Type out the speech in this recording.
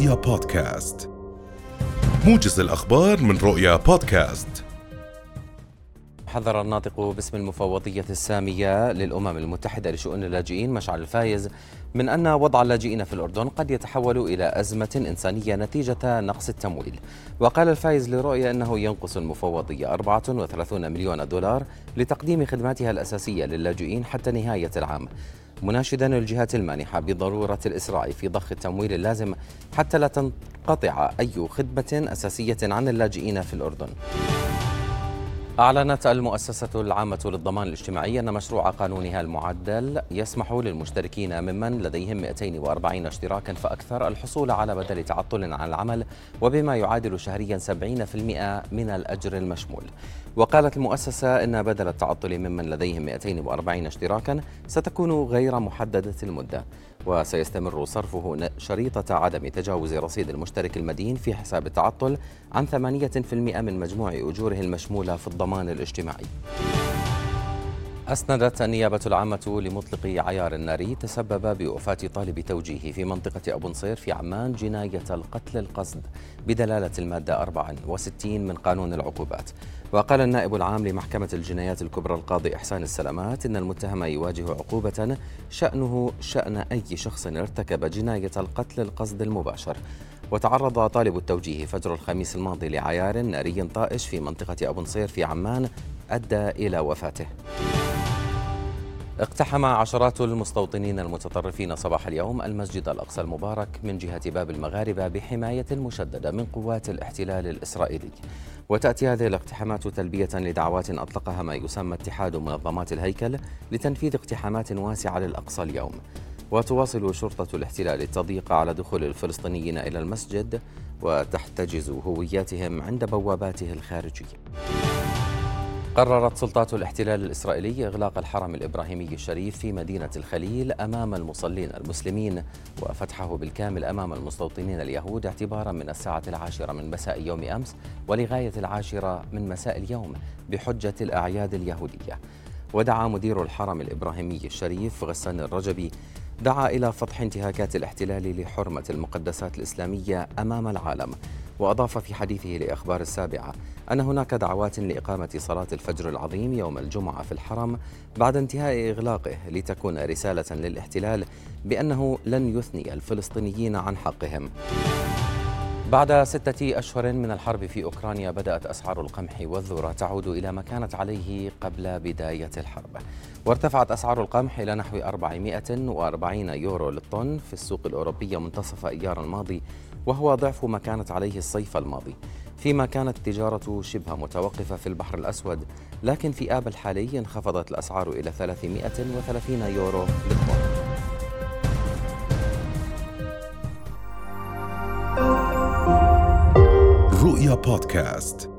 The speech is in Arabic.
رؤيا بودكاست. موجز الأخبار من رؤيا بودكاست. حذر الناطق باسم المفوضية السامية للأمم المتحدة لشؤون اللاجئين مشعل الفايز من أن وضع اللاجئين في الأردن قد يتحول إلى أزمة إنسانية نتيجة نقص التمويل. وقال الفايز لرؤيا أنه ينقص المفوضية 34 مليون دولار لتقديم خدماتها الأساسية للاجئين حتى نهاية العام. مناشدا الجهات المانحة بضرورة الإسراع في ضخ التمويل اللازم حتى لا تنقطع أي خدمة أساسية عن اللاجئين في الأردن. أعلنت المؤسسة العامة للضمان الاجتماعي أن مشروع قانونها المعدل يسمح للمشتركين ممن لديهم 240 اشتراكا فأكثر الحصول على بدل تعطل عن العمل وبما يعادل شهريا 70% من الأجر المشمول. وقالت المؤسسة أن بدل التعطل ممن لديهم 240 اشتراكا ستكون غير محددة المدة وسيستمر صرفه شريطة عدم تجاوز رصيد المشترك المدين في حساب التعطل عن 8% من مجموع أجوره المشمولة في الضمان. الاجتماعي. أسندت النيابة العامة لمطلق عيار الناري تسبب بوفاة طالب توجيهي في منطقة أبو نصير في عمان جناية القتل القصد بدلالة المادة 64 من قانون العقوبات. وقال النائب العام لمحكمة الجنايات الكبرى القاضي إحسان السلامات إن المتهم يواجه عقوبة شأنه شأن أي شخص ارتكب جناية القتل القصد المباشر. وتعرض طالب التوجيه فجر الخميس الماضي لعيار ناري طائش في منطقة أبو نصير في عمان أدى إلى وفاته. اقتحم عشرات المستوطنين المتطرفين صباح اليوم المسجد الأقصى المبارك من جهة باب المغاربة بحماية مشددة من قوات الاحتلال الإسرائيلي. وتأتي هذه الاقتحامات تلبية لدعوات أطلقها ما يسمى اتحاد منظمات الهيكل لتنفيذ اقتحامات واسعة للأقصى اليوم. وتواصل شرطة الاحتلال التضييق على دخول الفلسطينيين إلى المسجد وتحتجز هوياتهم عند بواباته الخارجية. قررت سلطات الاحتلال الإسرائيلي إغلاق الحرم الإبراهيمي الشريف في مدينة الخليل أمام المصلين المسلمين وفتحه بالكامل أمام المستوطنين اليهود اعتبارا من الساعة العاشرة من مساء يوم أمس ولغاية العاشرة من مساء اليوم بحجة الأعياد اليهودية. ودعا مدير الحرم الإبراهيمي الشريف غسان الرجبي دعا إلى فتح انتهاكات الاحتلال لحرمة المقدسات الإسلامية أمام العالم. وأضاف في حديثه لأخبار السابعة أن هناك دعوات لإقامة صلاة الفجر العظيم يوم الجمعة في الحرم بعد انتهاء إغلاقه لتكون رسالة للاحتلال بأنه لن يثني الفلسطينيين عن حقهم. بعد ستة أشهر من الحرب في أوكرانيا بدأت أسعار القمح والذرة تعود إلى ما كانت عليه قبل بداية الحرب. وارتفعت أسعار القمح إلى نحو 440 يورو للطن في السوق الأوروبية منتصف أيار الماضي وهو ضعف ما كانت عليه الصيف الماضي. فيما كانت التجارة شبه متوقفة في البحر الأسود لكن في آب الحالي انخفضت الأسعار إلى 330 يورو للطن. رؤيا بودكاست